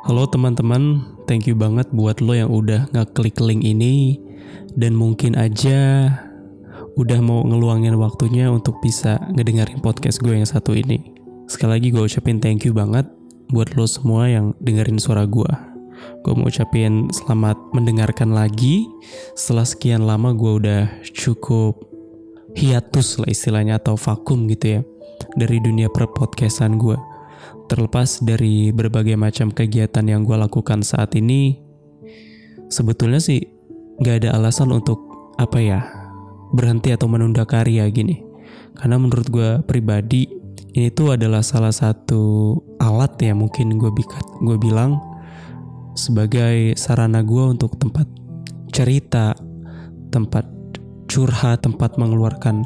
Halo teman-teman, thank you banget buat lo yang udah ngeklik link ini dan mungkin aja udah mau ngeluangin waktunya untuk bisa ngedengerin podcast gue yang satu ini. Sekali lagi gue ucapin thank you banget buat lo semua yang dengerin suara gue. Gue mau ucapin selamat mendengarkan lagi setelah sekian lama gue udah cukup hiatus lah istilahnya atau vakum gitu ya dari dunia per podcastan gue terlepas dari berbagai macam kegiatan yang gue lakukan saat ini, sebetulnya sih gak ada alasan untuk apa ya berhenti atau menunda karya gini. Karena menurut gue pribadi ini tuh adalah salah satu alat ya mungkin gue gue bilang sebagai sarana gue untuk tempat cerita, tempat curhat, tempat mengeluarkan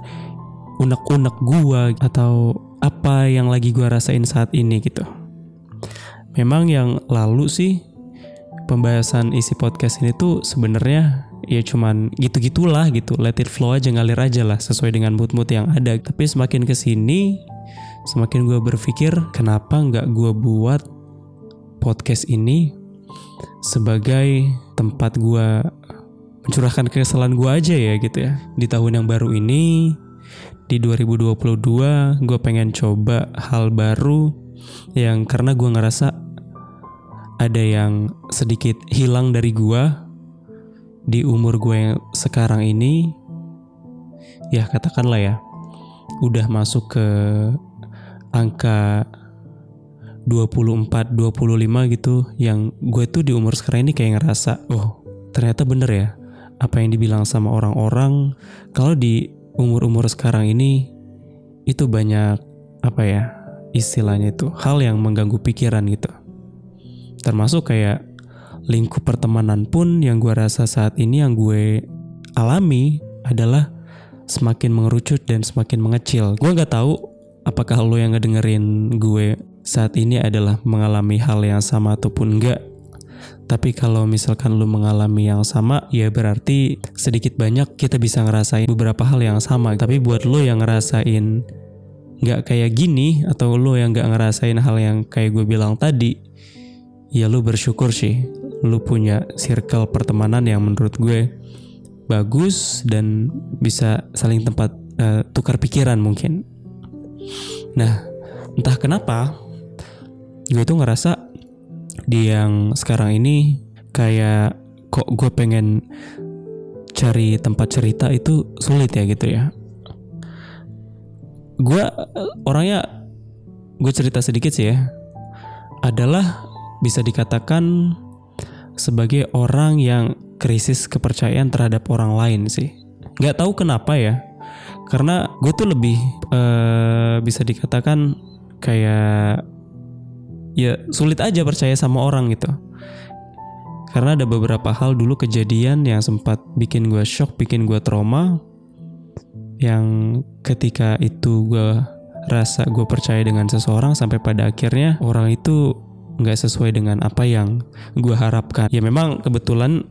unek-unek gue atau apa yang lagi gue rasain saat ini gitu. Memang yang lalu sih pembahasan isi podcast ini tuh sebenarnya ya cuman gitu-gitulah gitu. Let it flow aja ngalir aja lah sesuai dengan mood-mood yang ada. Tapi semakin ke sini semakin gue berpikir kenapa nggak gue buat podcast ini sebagai tempat gue mencurahkan kesalahan gue aja ya gitu ya. Di tahun yang baru ini di 2022 gue pengen coba hal baru yang karena gue ngerasa ada yang sedikit hilang dari gue di umur gue yang sekarang ini. Ya katakanlah ya udah masuk ke angka 24 25 gitu yang gue tuh di umur sekarang ini kayak ngerasa oh ternyata bener ya apa yang dibilang sama orang-orang. Kalau di umur-umur sekarang ini itu banyak apa ya istilahnya itu hal yang mengganggu pikiran gitu. Termasuk kayak lingkup pertemanan pun yang gue rasa saat ini yang gue alami adalah semakin mengerucut dan semakin mengecil. Gue nggak tahu apakah lo yang ngedengerin gue saat ini adalah mengalami hal yang sama ataupun enggak tapi kalau misalkan lu mengalami yang sama, ya berarti sedikit banyak kita bisa ngerasain beberapa hal yang sama. Tapi buat lu yang ngerasain nggak kayak gini atau lu yang nggak ngerasain hal yang kayak gue bilang tadi, ya lu bersyukur sih. Lu punya circle pertemanan yang menurut gue bagus dan bisa saling tempat uh, tukar pikiran mungkin. Nah, entah kenapa gue tuh ngerasa di yang sekarang ini kayak kok gue pengen cari tempat cerita itu sulit ya gitu ya. Gue orangnya gue cerita sedikit sih ya. Adalah bisa dikatakan sebagai orang yang krisis kepercayaan terhadap orang lain sih. Gak tahu kenapa ya. Karena gue tuh lebih uh, bisa dikatakan kayak ya sulit aja percaya sama orang gitu. Karena ada beberapa hal dulu kejadian yang sempat bikin gue shock, bikin gue trauma yang ketika itu gue rasa gue percaya dengan seseorang sampai pada akhirnya orang itu nggak sesuai dengan apa yang gue harapkan. Ya memang kebetulan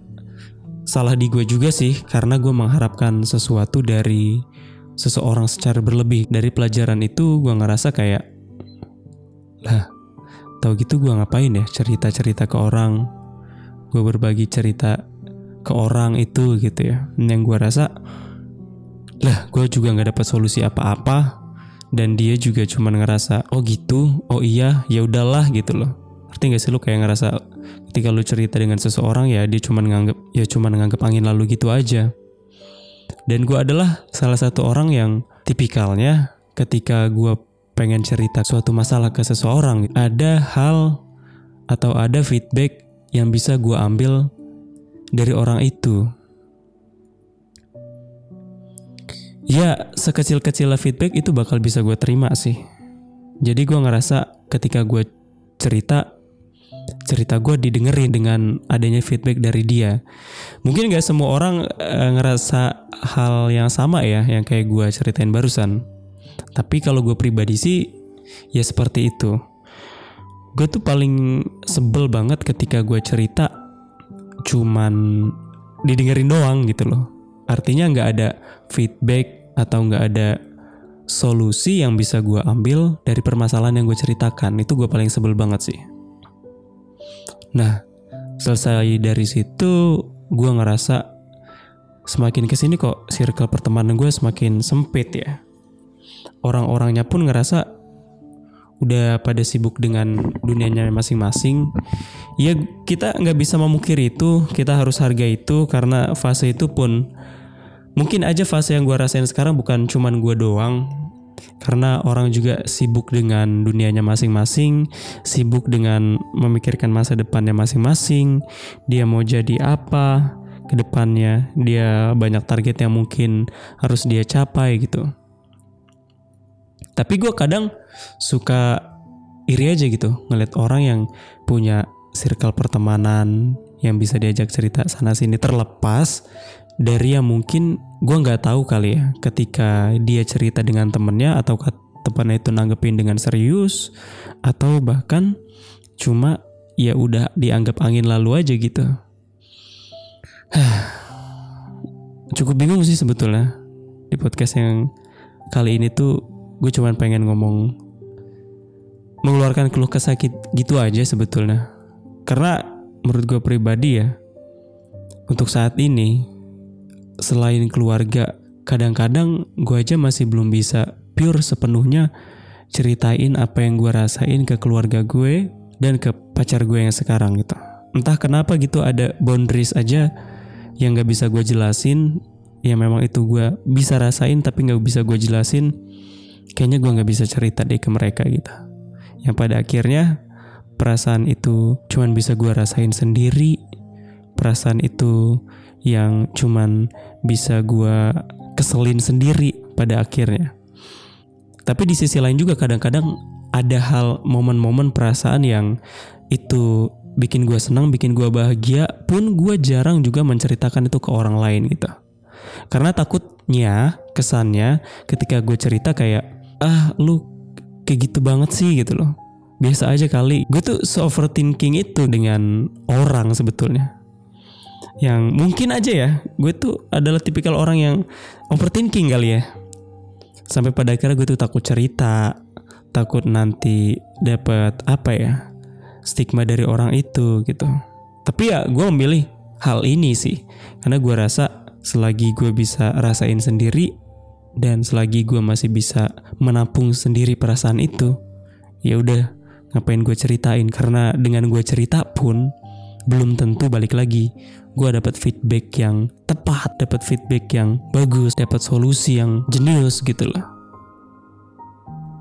salah di gue juga sih karena gue mengharapkan sesuatu dari seseorang secara berlebih. Dari pelajaran itu gue ngerasa kayak lah Tahu gitu gue ngapain ya cerita-cerita ke orang? Gue berbagi cerita ke orang itu gitu ya. Yang gue rasa Lah gue juga gak dapat solusi apa-apa. Dan dia juga cuma ngerasa Oh gitu, oh iya, ya udahlah gitu loh. Artinya gak sih lu? Kayak ngerasa Ketika lu cerita dengan seseorang ya Dia cuma nganggep Ya cuma nganggep angin lalu gitu aja. Dan gue adalah salah satu orang yang Tipikalnya ketika gue pengen cerita suatu masalah ke seseorang, ada hal atau ada feedback yang bisa gue ambil dari orang itu. Ya, sekecil-kecilnya feedback itu bakal bisa gue terima sih. Jadi gue ngerasa ketika gue cerita, cerita gue didengerin dengan adanya feedback dari dia. Mungkin gak semua orang e, ngerasa hal yang sama ya, yang kayak gue ceritain barusan. Tapi kalau gue pribadi sih ya seperti itu. Gue tuh paling sebel banget ketika gue cerita cuman didengerin doang gitu loh. Artinya nggak ada feedback atau nggak ada solusi yang bisa gue ambil dari permasalahan yang gue ceritakan. Itu gue paling sebel banget sih. Nah, selesai dari situ gue ngerasa semakin ke sini kok circle pertemanan gue semakin sempit ya. Orang-orangnya pun ngerasa udah pada sibuk dengan dunianya masing-masing. Ya kita nggak bisa memukir itu, kita harus harga itu karena fase itu pun mungkin aja fase yang gue rasain sekarang bukan cuman gue doang. Karena orang juga sibuk dengan dunianya masing-masing, sibuk dengan memikirkan masa depannya masing-masing, dia mau jadi apa, ke depannya dia banyak target yang mungkin harus dia capai gitu tapi gue kadang suka iri aja gitu ngeliat orang yang punya circle pertemanan yang bisa diajak cerita sana sini terlepas dari yang mungkin gue nggak tahu kali ya ketika dia cerita dengan temennya atau temennya itu nanggepin dengan serius atau bahkan cuma ya udah dianggap angin lalu aja gitu. Cukup bingung sih sebetulnya di podcast yang kali ini tuh gue cuman pengen ngomong mengeluarkan keluh kesah gitu aja sebetulnya. Karena menurut gue pribadi ya, untuk saat ini selain keluarga, kadang-kadang gue aja masih belum bisa pure sepenuhnya ceritain apa yang gue rasain ke keluarga gue dan ke pacar gue yang sekarang gitu. Entah kenapa gitu ada boundaries aja yang gak bisa gue jelasin ya memang itu gue bisa rasain tapi gak bisa gue jelasin kayaknya gue gak bisa cerita deh ke mereka gitu. Yang pada akhirnya perasaan itu cuman bisa gue rasain sendiri. Perasaan itu yang cuman bisa gue keselin sendiri pada akhirnya. Tapi di sisi lain juga kadang-kadang ada hal momen-momen perasaan yang itu bikin gue senang, bikin gue bahagia, pun gue jarang juga menceritakan itu ke orang lain gitu. Karena takutnya kesannya ketika gue cerita kayak ah lu kayak gitu banget sih gitu loh. Biasa aja kali. Gue tuh so overthinking itu dengan orang sebetulnya. Yang mungkin aja ya, gue tuh adalah tipikal orang yang overthinking kali ya. Sampai pada akhirnya gue tuh takut cerita, takut nanti dapat apa ya, stigma dari orang itu gitu. Tapi ya gue memilih hal ini sih karena gue rasa selagi gue bisa rasain sendiri dan selagi gue masih bisa menampung sendiri perasaan itu, ya udah ngapain gue ceritain karena dengan gue cerita pun belum tentu balik lagi gue dapat feedback yang tepat, dapat feedback yang bagus, dapat solusi yang jenius gitu loh.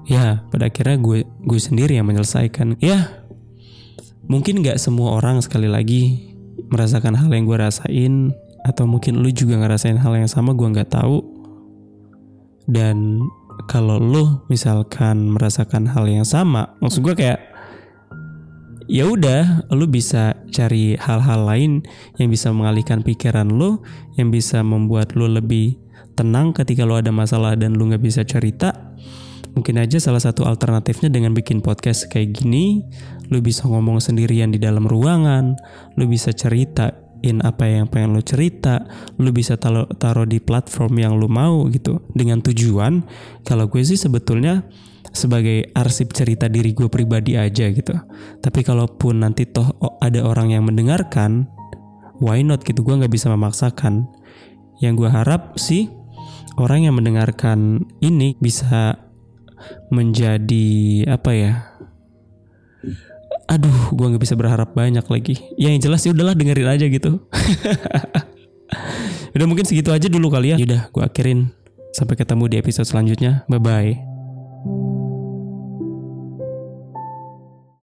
Ya, pada akhirnya gue gue sendiri yang menyelesaikan. Ya, mungkin gak semua orang sekali lagi merasakan hal yang gue rasain atau mungkin lu juga ngerasain hal yang sama gue nggak tahu dan kalau lu misalkan merasakan hal yang sama maksud gue kayak ya udah lu bisa cari hal-hal lain yang bisa mengalihkan pikiran lu yang bisa membuat lu lebih tenang ketika lu ada masalah dan lu nggak bisa cerita Mungkin aja salah satu alternatifnya dengan bikin podcast kayak gini, lu bisa ngomong sendirian di dalam ruangan, lu bisa ceritain apa yang pengen lu cerita, lu bisa taruh, taruh di platform yang lu mau gitu. Dengan tujuan, kalau gue sih sebetulnya sebagai arsip cerita diri gue pribadi aja gitu. Tapi kalaupun nanti toh ada orang yang mendengarkan, why not gitu, gue nggak bisa memaksakan. Yang gue harap sih orang yang mendengarkan ini bisa menjadi apa ya aduh gue nggak bisa berharap banyak lagi. Ya yang jelas ya udahlah dengerin aja gitu. Udah mungkin segitu aja dulu kali ya. Udah gue akhirin. Sampai ketemu di episode selanjutnya. Bye bye